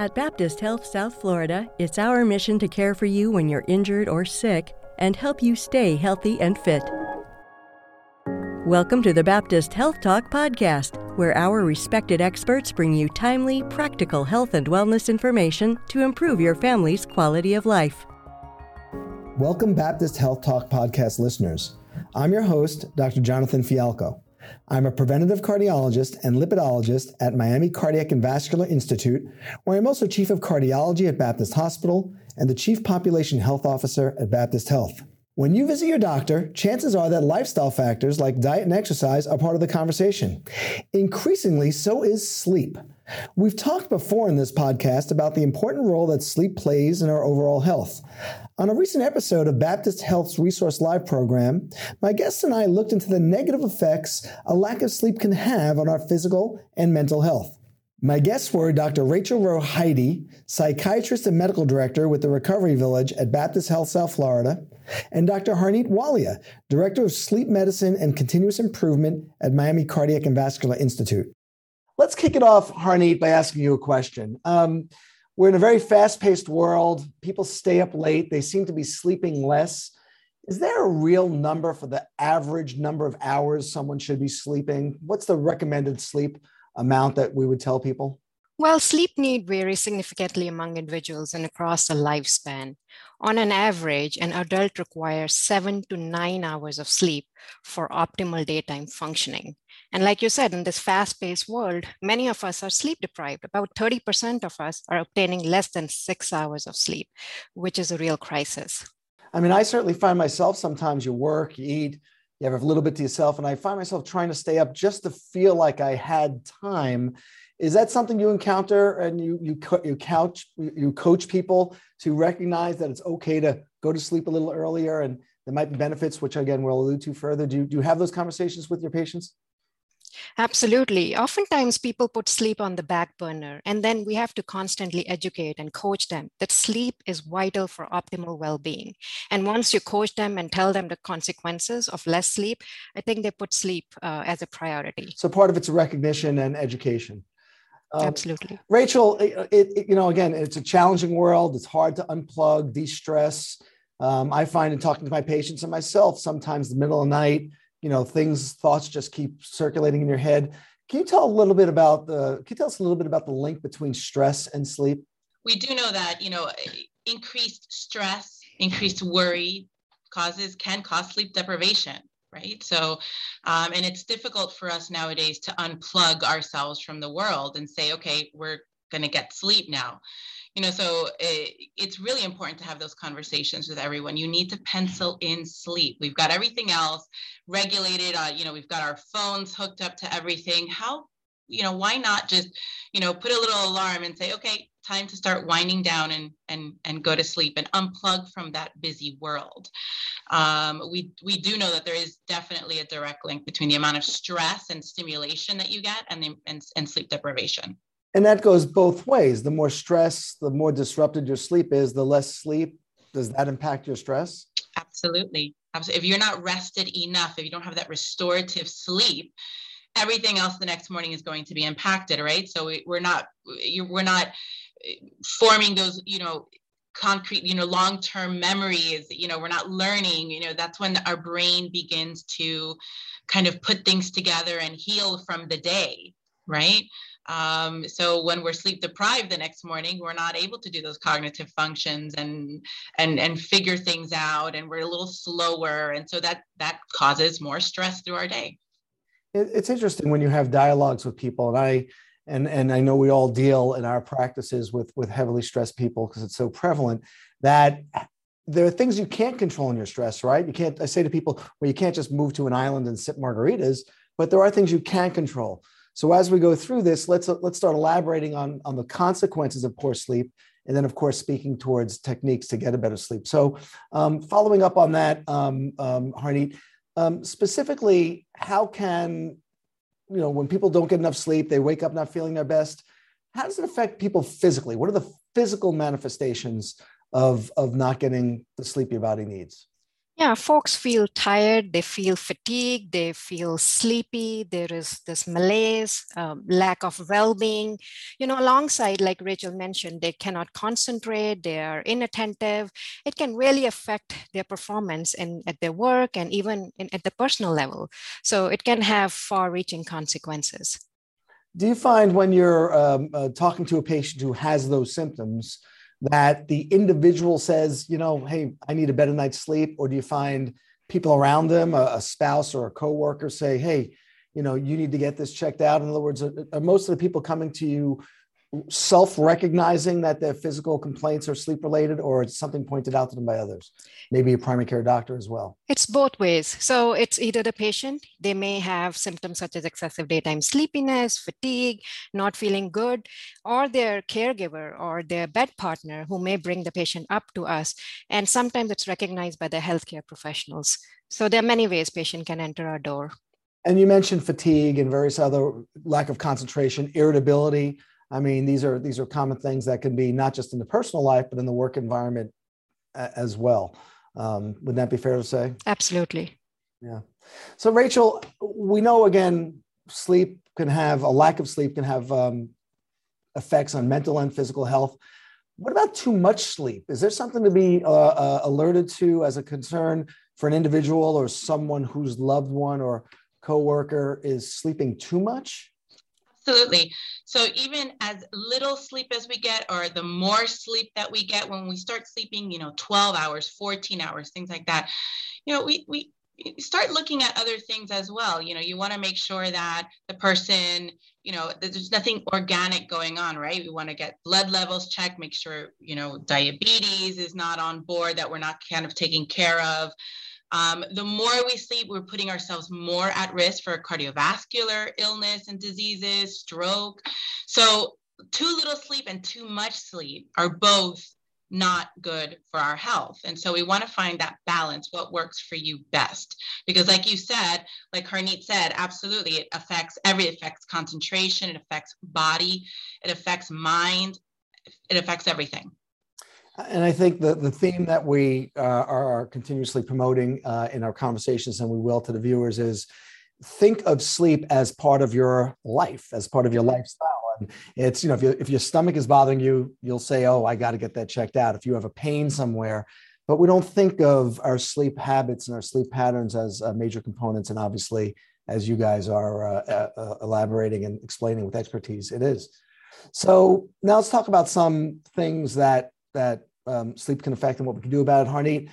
At Baptist Health South Florida, it's our mission to care for you when you're injured or sick and help you stay healthy and fit. Welcome to the Baptist Health Talk podcast, where our respected experts bring you timely, practical health and wellness information to improve your family's quality of life. Welcome, Baptist Health Talk podcast listeners. I'm your host, Dr. Jonathan Fialkow. I'm a preventative cardiologist and lipidologist at Miami Cardiac and Vascular Institute, where I'm also chief of cardiology at Baptist Hospital and the chief population health officer at Baptist Health. When you visit your doctor, chances are that lifestyle factors like diet and exercise are part of the conversation. Increasingly, so is sleep. We've talked before in this podcast about the important role that sleep plays in our overall health. On a recent episode of Baptist Health's Resource Live program, my guests and I looked into the negative effects a lack of sleep can have on our physical and mental health. My guests were Dr. Rachel Rohaidy, psychiatrist and medical director with the Recovery Village at Baptist Health South Florida, and Dr. Harneet Walia, director of sleep medicine and continuous improvement at Miami Cardiac and Vascular Institute. Let's kick it off, Harneet, by asking you a question. Um, we're in a very fast paced world. People stay up late, they seem to be sleeping less. Is there a real number for the average number of hours someone should be sleeping? What's the recommended sleep amount that we would tell people? Well, sleep need varies significantly among individuals and across the lifespan. On an average, an adult requires seven to nine hours of sleep for optimal daytime functioning. And like you said, in this fast paced world, many of us are sleep deprived. About 30% of us are obtaining less than six hours of sleep, which is a real crisis. I mean, I certainly find myself sometimes you work, you eat, you have a little bit to yourself, and I find myself trying to stay up just to feel like I had time. Is that something you encounter and you you you couch you coach people to recognize that it's okay to go to sleep a little earlier and there might be benefits, which again we'll allude to further. Do you, do you have those conversations with your patients? Absolutely. Oftentimes, people put sleep on the back burner, and then we have to constantly educate and coach them that sleep is vital for optimal well being. And once you coach them and tell them the consequences of less sleep, I think they put sleep uh, as a priority. So, part of it's recognition and education. Um, Absolutely. Rachel, it, it, you know, again, it's a challenging world. It's hard to unplug, de stress. Um, I find in talking to my patients and myself, sometimes the middle of the night, you know things thoughts just keep circulating in your head. Can you tell a little bit about the can you tell us a little bit about the link between stress and sleep? We do know that you know increased stress increased worry causes can cause sleep deprivation right? So um, and it's difficult for us nowadays to unplug ourselves from the world and say okay we're going to get sleep now you know so it, it's really important to have those conversations with everyone. You need to pencil in sleep. We've got everything else regulated uh, you know we've got our phones hooked up to everything. How you know why not just you know put a little alarm and say okay time to start winding down and and and go to sleep and unplug from that busy world. Um, we we do know that there is definitely a direct link between the amount of stress and stimulation that you get and the and, and sleep deprivation and that goes both ways. The more stress, the more disrupted your sleep is, the less sleep. Does that impact your stress? Absolutely. Absolutely. If you're not rested enough, if you don't have that restorative sleep, everything else the next morning is going to be impacted, right? So we, we're not we're not eh, forming those, you know, concrete, you know, long-term memories. You know, we're not learning. You know, that's when our brain begins to kind of put things together and heal from the day, right? Um, so when we're sleep deprived the next morning, we're not able to do those cognitive functions and and and figure things out, and we're a little slower, and so that that causes more stress through our day. It's interesting when you have dialogues with people, and I and and I know we all deal in our practices with with heavily stressed people because it's so prevalent that there are things you can't control in your stress, right? You can't. I say to people, well, you can't just move to an island and sip margaritas, but there are things you can control. So as we go through this, let's let's start elaborating on, on the consequences of poor sleep, and then of course speaking towards techniques to get a better sleep. So um, following up on that, um, um, Harneet, um, specifically, how can you know when people don't get enough sleep, they wake up not feeling their best? How does it affect people physically? What are the physical manifestations of of not getting the sleep your body needs? Yeah, folks feel tired, they feel fatigued, they feel sleepy, there is this malaise, um, lack of well being. You know, alongside, like Rachel mentioned, they cannot concentrate, they are inattentive. It can really affect their performance in, at their work and even in, at the personal level. So it can have far reaching consequences. Do you find when you're um, uh, talking to a patient who has those symptoms, that the individual says, you know, hey, I need a better night's sleep? Or do you find people around them, a, a spouse or a coworker, say, hey, you know, you need to get this checked out? In other words, are, are most of the people coming to you self-recognizing that their physical complaints are sleep related or it's something pointed out to them by others? Maybe a primary care doctor as well. It's both ways. So it's either the patient they may have symptoms such as excessive daytime sleepiness fatigue not feeling good or their caregiver or their bed partner who may bring the patient up to us. And sometimes it's recognized by the healthcare professionals. So there are many ways patient can enter our door. And you mentioned fatigue and various other lack of concentration irritability I mean, these are these are common things that can be not just in the personal life, but in the work environment as well. Um, would that be fair to say? Absolutely. Yeah. So, Rachel, we know again, sleep can have a lack of sleep can have um, effects on mental and physical health. What about too much sleep? Is there something to be uh, uh, alerted to as a concern for an individual or someone whose loved one or coworker is sleeping too much? Absolutely. So even as little sleep as we get, or the more sleep that we get when we start sleeping, you know, 12 hours, 14 hours, things like that, you know, we, we, start looking at other things as well. You know you want to make sure that the person you know there's nothing organic going on right? We want to get blood levels checked make sure you know diabetes is not on board that we're not kind of taking care of um, the more we sleep, we're putting ourselves more at risk for cardiovascular illness and diseases, stroke. So, too little sleep and too much sleep are both not good for our health. And so we want to find that balance, what works for you best. Because like you said, like Harneet said, absolutely, it affects every it affects concentration, it affects body, it affects mind, it affects everything. And I think the, the theme that we uh, are continuously promoting uh, in our conversations, and we will to the viewers, is think of sleep as part of your life, as part of your lifestyle. And it's, you know, if, you, if your stomach is bothering you, you'll say, oh, I got to get that checked out. If you have a pain somewhere, but we don't think of our sleep habits and our sleep patterns as uh, major components. And obviously, as you guys are uh, uh, uh, elaborating and explaining with expertise, it is. So now let's talk about some things that that um, sleep can affect and what we can do about it. Harneet,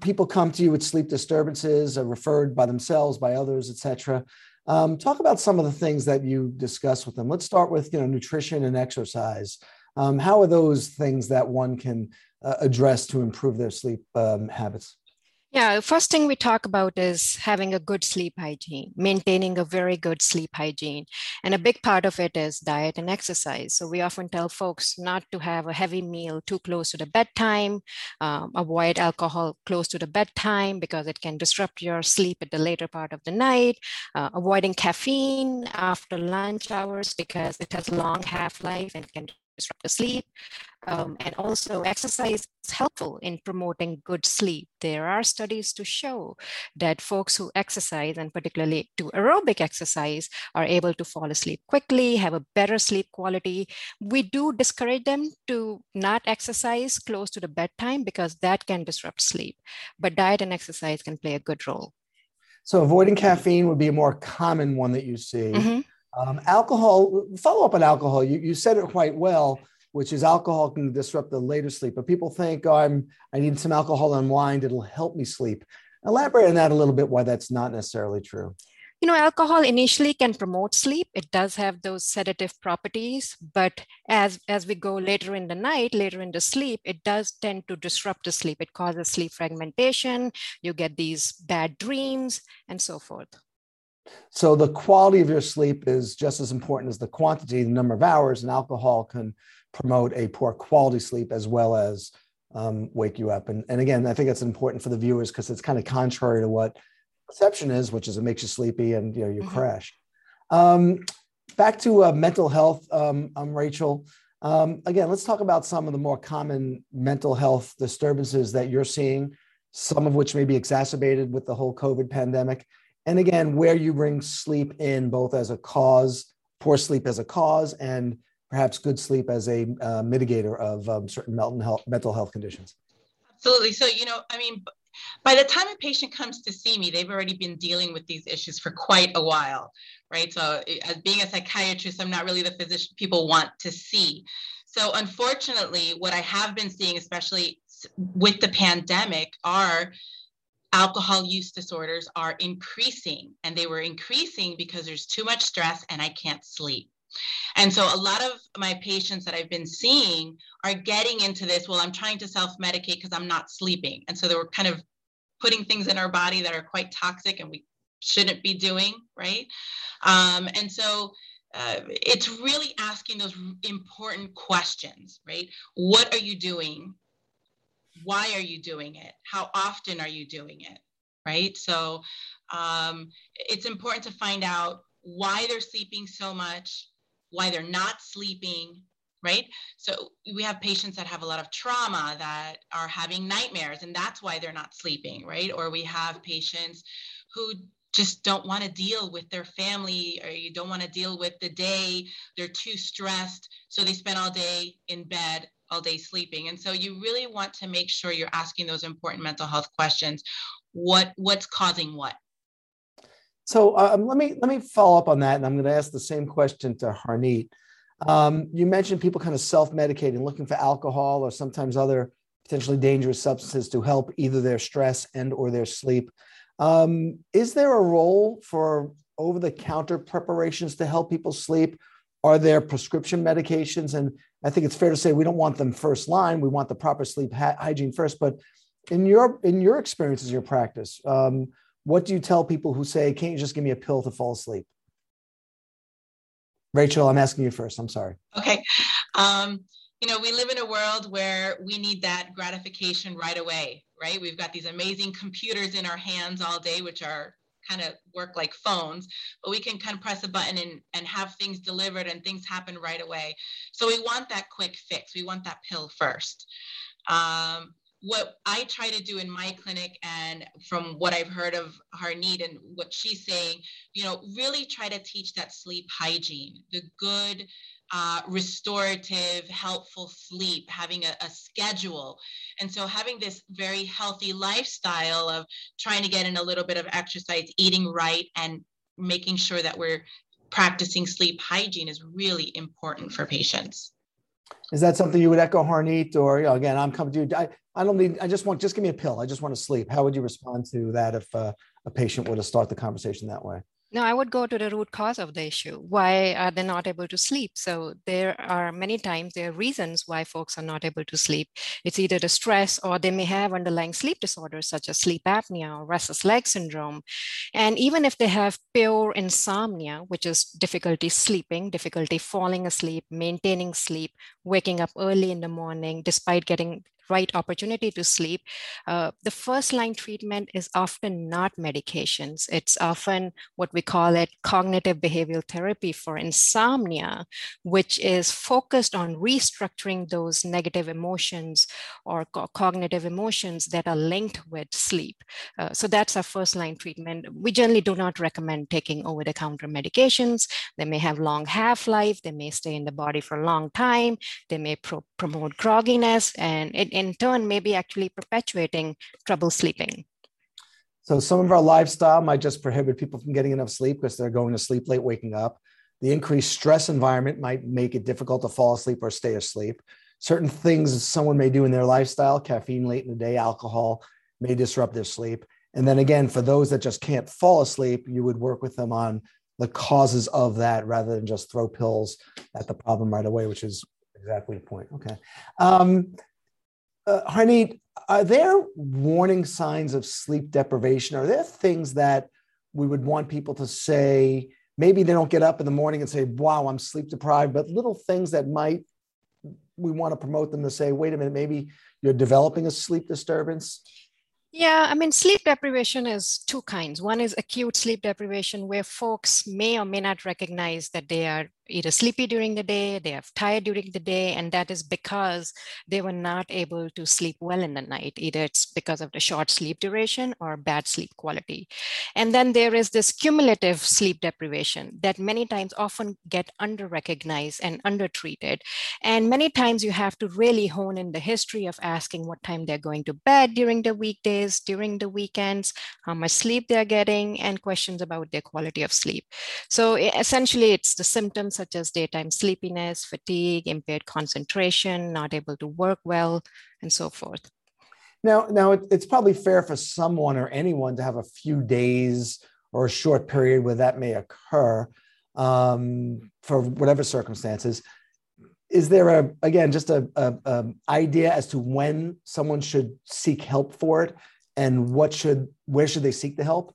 people come to you with sleep disturbances, are referred by themselves, by others, etc. Um, talk about some of the things that you discuss with them. Let's start with you know nutrition and exercise. Um, how are those things that one can uh, address to improve their sleep um, habits? Yeah, first thing we talk about is having a good sleep hygiene, maintaining a very good sleep hygiene. And a big part of it is diet and exercise. So we often tell folks not to have a heavy meal too close to the bedtime, um, avoid alcohol close to the bedtime because it can disrupt your sleep at the later part of the night, uh, avoiding caffeine after lunch hours because it has long half-life and can disrupt the sleep. Um, and also exercise is helpful in promoting good sleep. There are studies to show that folks who exercise and particularly do aerobic exercise are able to fall asleep quickly, have a better sleep quality. We do discourage them to not exercise close to the bedtime because that can disrupt sleep, but diet and exercise can play a good role. So avoiding caffeine would be a more common one that you see. Mm-hmm. Um, alcohol, follow up on alcohol. You, you said it quite well, which is alcohol can disrupt the later sleep. But people think, oh, I'm I need some alcohol to unwind. It'll help me sleep. Elaborate on that a little bit. Why that's not necessarily true. You know, alcohol initially can promote sleep. It does have those sedative properties, but as as we go later in the night, later in the sleep, it does tend to disrupt the sleep. It causes sleep fragmentation. You get these bad dreams and so forth. So the quality of your sleep is just as important as the quantity, the number of hours, and alcohol can promote a poor quality sleep as well as um, wake you up. And, and again, I think that's important for the viewers because it's kind of contrary to what perception is, which is it makes you sleepy and you know you mm-hmm. crash. Um, back to uh, mental health, um, um Rachel. Um, again, let's talk about some of the more common mental health disturbances that you're seeing some of which may be exacerbated with the whole COVID pandemic. And again, where you bring sleep in both as a cause, poor sleep as a cause, and perhaps good sleep as a uh, mitigator of um, certain mental health, mental health conditions. Absolutely. So, you know, I mean, by the time a patient comes to see me, they've already been dealing with these issues for quite a while, right? So, as being a psychiatrist, I'm not really the physician people want to see. So, unfortunately, what I have been seeing, especially with the pandemic, are alcohol use disorders are increasing and they were increasing because there's too much stress and I can't sleep. And so a lot of my patients that I've been seeing are getting into this, well, I'm trying to self medicate because I'm not sleeping. And so they were kind of putting things in our body that are quite toxic and we shouldn't be doing, right? Um, and so uh, it's really asking those important questions, right? What are you doing why are you doing it? How often are you doing it? Right. So um, it's important to find out why they're sleeping so much, why they're not sleeping, right? So we have patients that have a lot of trauma that are having nightmares, and that's why they're not sleeping, right? Or we have patients who just don't want to deal with their family or you don't want to deal with the day. They're too stressed. So they spend all day in bed all day sleeping. And so you really want to make sure you're asking those important mental health questions. What what's causing what? So um, let me let me follow up on that, and I'm going to ask the same question to Harneet. Um, you mentioned people kind of self-medicating, looking for alcohol or sometimes other potentially dangerous substances to help either their stress and or their sleep. Um, is there a role for over-the-counter preparations to help people sleep? Are there prescription medications? And I think it's fair to say we don't want them first line. We want the proper sleep ha- hygiene first. But in your in your experiences, your practice, um, what do you tell people who say, "Can't you just give me a pill to fall asleep"? Rachel, I'm asking you first. I'm sorry. Okay. Um, you know, we live in a world where we need that gratification right away, right? We've got these amazing computers in our hands all day, which are kind of work like phones, but we can kind of press a button and, and have things delivered and things happen right away. So we want that quick fix. We want that pill first. Um, what I try to do in my clinic and from what I've heard of Harneet and what she's saying, you know, really try to teach that sleep hygiene, the good uh, restorative, helpful sleep, having a, a, schedule. And so, having this very healthy lifestyle of trying to get in a little bit of exercise, eating right, and making sure that we're practicing sleep hygiene is really important for patients. Is that something you would echo, Harneet? Or you know, again, I'm coming to you. I, I don't need. I just want. Just give me a pill. I just want to sleep. How would you respond to that if uh, a patient were to start the conversation that way? No, I would go to the root cause of the issue. Why are they not able to sleep? So there are many times there are reasons why folks are not able to sleep. It's either the stress or they may have underlying sleep disorders such as sleep apnea or restless leg syndrome. And even if they have pure insomnia, which is difficulty sleeping, difficulty falling asleep, maintaining sleep, waking up early in the morning despite getting right opportunity to sleep, uh, the first line treatment is often not medications. It's often what we call it cognitive behavioral therapy for insomnia, which is focused on restructuring those negative emotions or co- cognitive emotions that are linked with sleep. Uh, so that's our first line treatment. We generally do not recommend taking over the counter medications. They may have long half life, they may stay in the body for a long time, they may pro- promote grogginess, and it, in turn may be actually perpetuating trouble sleeping. So some of our lifestyle might just prohibit people from getting enough sleep because they're going to sleep late, waking up. The increased stress environment might make it difficult to fall asleep or stay asleep. Certain things someone may do in their lifestyle, caffeine late in the day, alcohol, may disrupt their sleep. And then again, for those that just can't fall asleep, you would work with them on the causes of that rather than just throw pills at the problem right away, which is exactly the point. Okay. Um, uh, Harneet, are there warning signs of sleep deprivation? Are there things that we would want people to say? Maybe they don't get up in the morning and say, wow, I'm sleep deprived, but little things that might we want to promote them to say, wait a minute, maybe you're developing a sleep disturbance yeah, I mean, sleep deprivation is two kinds. One is acute sleep deprivation, where folks may or may not recognize that they are either sleepy during the day, they are tired during the day, and that is because they were not able to sleep well in the night. Either it's because of the short sleep duration or bad sleep quality. And then there is this cumulative sleep deprivation that many times often get under recognized and under treated. And many times you have to really hone in the history of asking what time they're going to bed during the weekdays, during the weekends, how much sleep they're getting, and questions about their quality of sleep. So essentially, it's the symptoms such as daytime sleepiness, fatigue, impaired concentration, not able to work well, and so forth. Now, now it, it's probably fair for someone or anyone to have a few days or a short period where that may occur um, for whatever circumstances. Is there a again just a, a, a idea as to when someone should seek help for it, and what should where should they seek the help?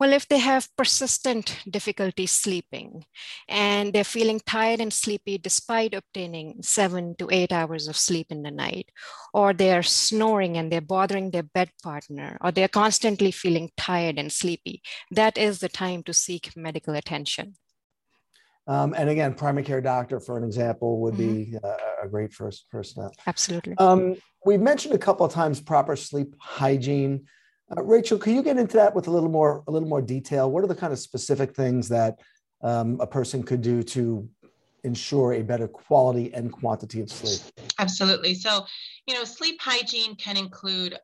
Well, if they have persistent difficulty sleeping and they're feeling tired and sleepy despite obtaining seven to eight hours of sleep in the night, or they're snoring and they're bothering their bed partner, or they're constantly feeling tired and sleepy, that is the time to seek medical attention. Um, and again, primary care doctor, for an example, would mm-hmm. be uh, a great first first step. Absolutely. Um, we've mentioned a couple of times proper sleep hygiene. Uh, Rachel, can you get into that with a little more a little more detail? What are the kind of specific things that um, a person could do to ensure a better quality and quantity of sleep? Absolutely. So, you know, sleep hygiene can include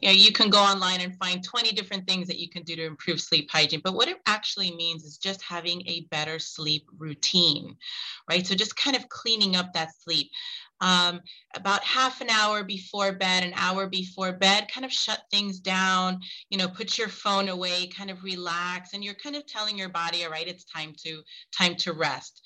you know, you can go online and find 20 different things that you can do to improve sleep hygiene. But what it actually means is just having a better sleep routine, right? So just kind of cleaning up that sleep um, about half an hour before bed, an hour before bed, kind of shut things down, you know, put your phone away, kind of relax, and you're kind of telling your body, all right, it's time to time to rest.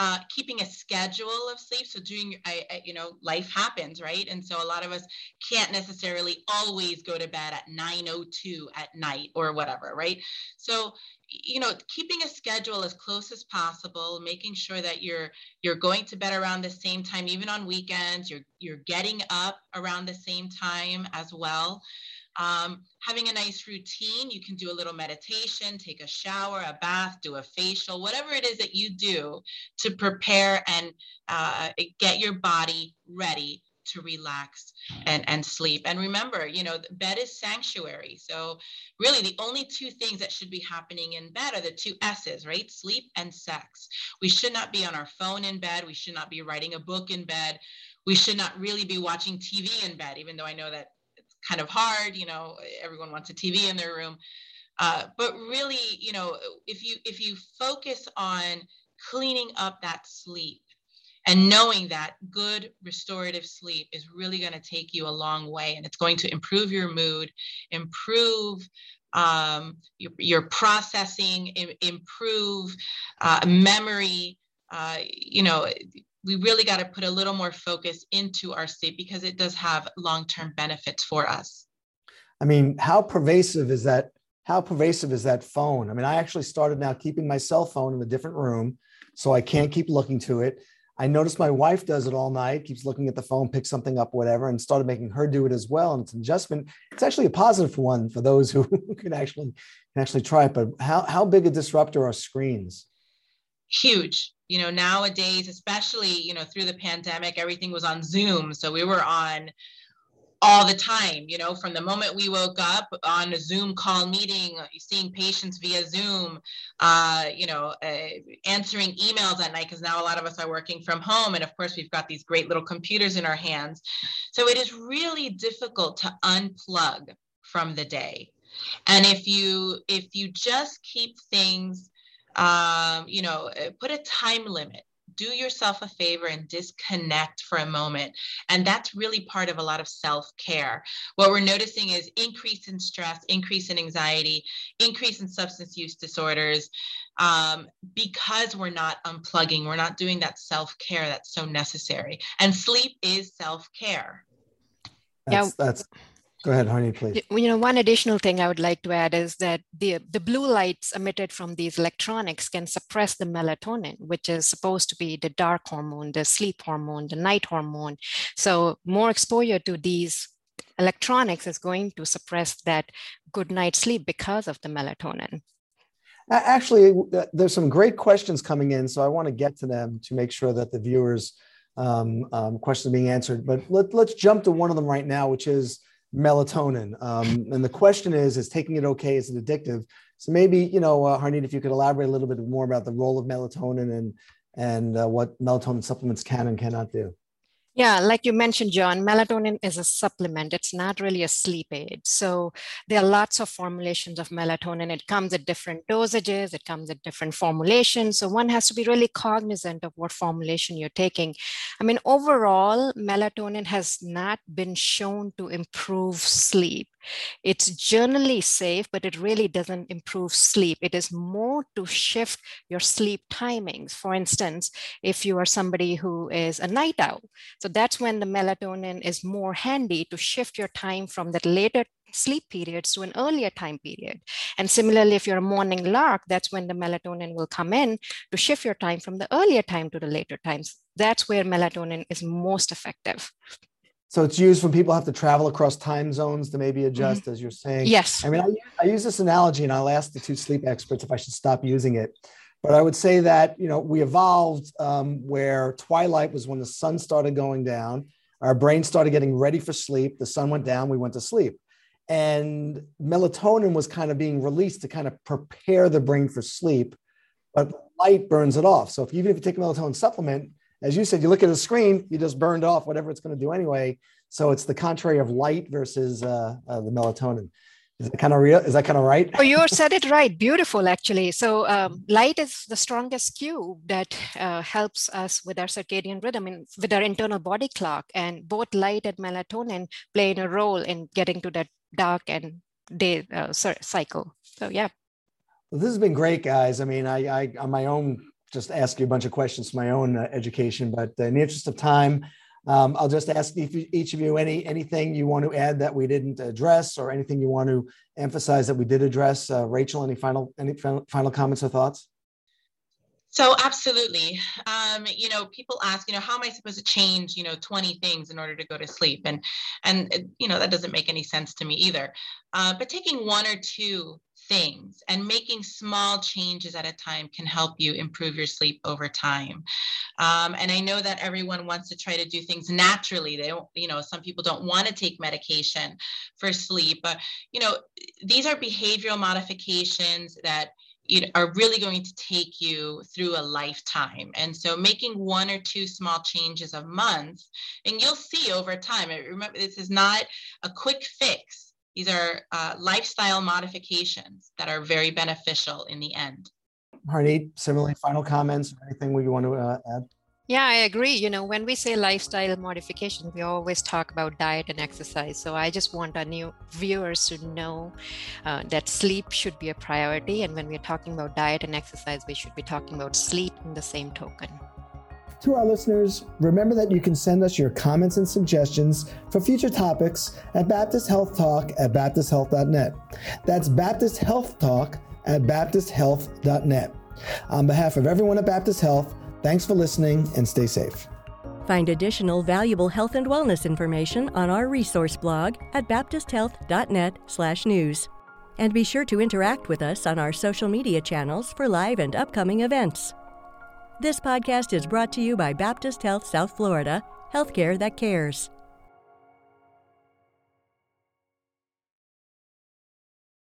Uh, keeping a schedule of sleep. So doing, I, I, you know, life happens, right? And so a lot of us can't necessarily always go to bed at 9:02 at night or whatever, right? So you know keeping a schedule as close as possible making sure that you're you're going to bed around the same time even on weekends you're you're getting up around the same time as well um, having a nice routine you can do a little meditation take a shower a bath do a facial whatever it is that you do to prepare and uh, get your body ready to relax and, and sleep. And remember, you know, bed is sanctuary. So really the only two things that should be happening in bed are the two S's, right? Sleep and sex. We should not be on our phone in bed. We should not be writing a book in bed. We should not really be watching TV in bed, even though I know that kind of hard, you know, everyone wants a TV in their room. Uh, but really, you know, if you if you focus on cleaning up that sleep and knowing that good restorative sleep is really going to take you a long way and it's going to improve your mood improve um, your, your, processing Im- improve uh, memory uh, you know we really got to put a little more focus into our sleep because it does have long-term benefits for us i mean how pervasive is that how pervasive is that phone i mean i actually started now keeping my cell phone in a different room so i can't keep looking to it I noticed my wife does it all night, keeps looking at the phone, picks something up, whatever, and started making her do it as well. And it's an adjustment. It's actually a positive one for those who can actually can actually try it. But how how big a disruptor are screens? Huge. You know, nowadays, especially you know through the pandemic, everything was on Zoom, so we were on all the time you know from the moment we woke up on a zoom call meeting seeing patients via zoom uh, you know uh, answering emails at night because now a lot of us are working from home. And of course we've got these great little computers in our hands. So it is really difficult to unplug from the day. And if you if you just keep things um, you know put a time limit do yourself a favor and disconnect for a moment. And that's really part of a lot of self care. What we're noticing is increase in stress, increase in anxiety, increase in substance use disorders um, because we're not unplugging, we're not doing that self care that's so necessary. And sleep is self care. That's, yeah. that's Go ahead, Harneet, please. You know, one additional thing I would like to add is that the, the blue lights emitted from these electronics can suppress the melatonin, which is supposed to be the dark hormone, the sleep hormone, the night hormone. So more exposure to these electronics is going to suppress that good night sleep because of the melatonin. Actually, there's some great questions coming in, so I want to get to them to make sure that the viewers' um, um, questions are being answered. But let, us jump to one of them right now, which is melatonin. Um, and the question is: Is taking it okay? Is it addictive? So maybe you know, uh, if you could elaborate a little bit more about the role of melatonin and and uh, what melatonin supplements can and cannot do. Yeah, like you mentioned, John, melatonin is a supplement. It's not really a sleep aid. So there are lots of formulations of melatonin. It comes at different dosages, it comes at different formulations. So one has to be really cognizant of what formulation you're taking. I mean, overall, melatonin has not been shown to improve sleep. It's generally safe, but it really doesn't improve sleep. It is more to shift your sleep timings. For instance, if you are somebody who is a night owl, so that's when the melatonin is more handy to shift your time from that later sleep periods to an earlier time period. And similarly, if you're a morning lark, that's when the melatonin will come in to shift your time from the earlier time to the later times. That's where melatonin is most effective. So it's used when people have to travel across time zones to maybe adjust, mm-hmm. as you're saying. Yes. I mean, I, I, use this analogy, and I'll ask the two sleep experts if I should stop using it. But I would say that you know we evolved um, where twilight was when the sun started going down. Our brain started getting ready for sleep. The sun went down. We went to sleep, and melatonin was kind of being released to kind of prepare the brain for sleep. But light burns it off. So if even if you take a melatonin supplement, as you said, you look at a screen, you just burned off whatever it's going to do anyway. So it's the contrary of light versus uh, uh, the melatonin. Is that kind of real? Is that kind of right? Oh, you said it right. Beautiful, actually. So um, light is the strongest cue that uh, helps us with our circadian rhythm and with our internal body clock. And both light and melatonin play a role in getting to that dark and day uh, cycle. So yeah. Well, this has been great, guys. I mean, I, I on my own just ask you a bunch of questions for my own uh, education, but in the interest of time, um, I'll just ask each of you any anything you want to add that we didn't address, or anything you want to emphasize that we did address. Uh, Rachel, any final any final comments or thoughts? So absolutely, um, you know, people ask, you know, how am I supposed to change, you know, 20 things in order to go to sleep? And, and, you know, that doesn't make any sense to me either. Uh, but taking one or two things and making small changes at a time can help you improve your sleep over time. Um, and I know that everyone wants to try to do things naturally. They don't, you know, some people don't want to take medication for sleep, but, you know, these are behavioral modifications that you know, are really going to take you through a lifetime. And so making one or two small changes a month, and you'll see over time, remember, this is not a quick fix these are uh, lifestyle modifications that are very beneficial in the end. Harneet, similarly, final comments, or anything we want to uh, add? Yeah, I agree. You know, when we say lifestyle modification, we always talk about diet and exercise. So I just want our new viewers to know uh, that sleep should be a priority. And when we're talking about diet and exercise, we should be talking about sleep in the same token. To our listeners, remember that you can send us your comments and suggestions for future topics at Baptist Health Talk at baptisthealth.net. That's Baptist Health Talk at baptisthealth.net. On behalf of everyone at Baptist Health, thanks for listening and stay safe. Find additional valuable health and wellness information on our resource blog at baptisthealth.net/news. And be sure to interact with us on our social media channels for live and upcoming events. This podcast is brought to you by Baptist Health South Florida, healthcare that cares.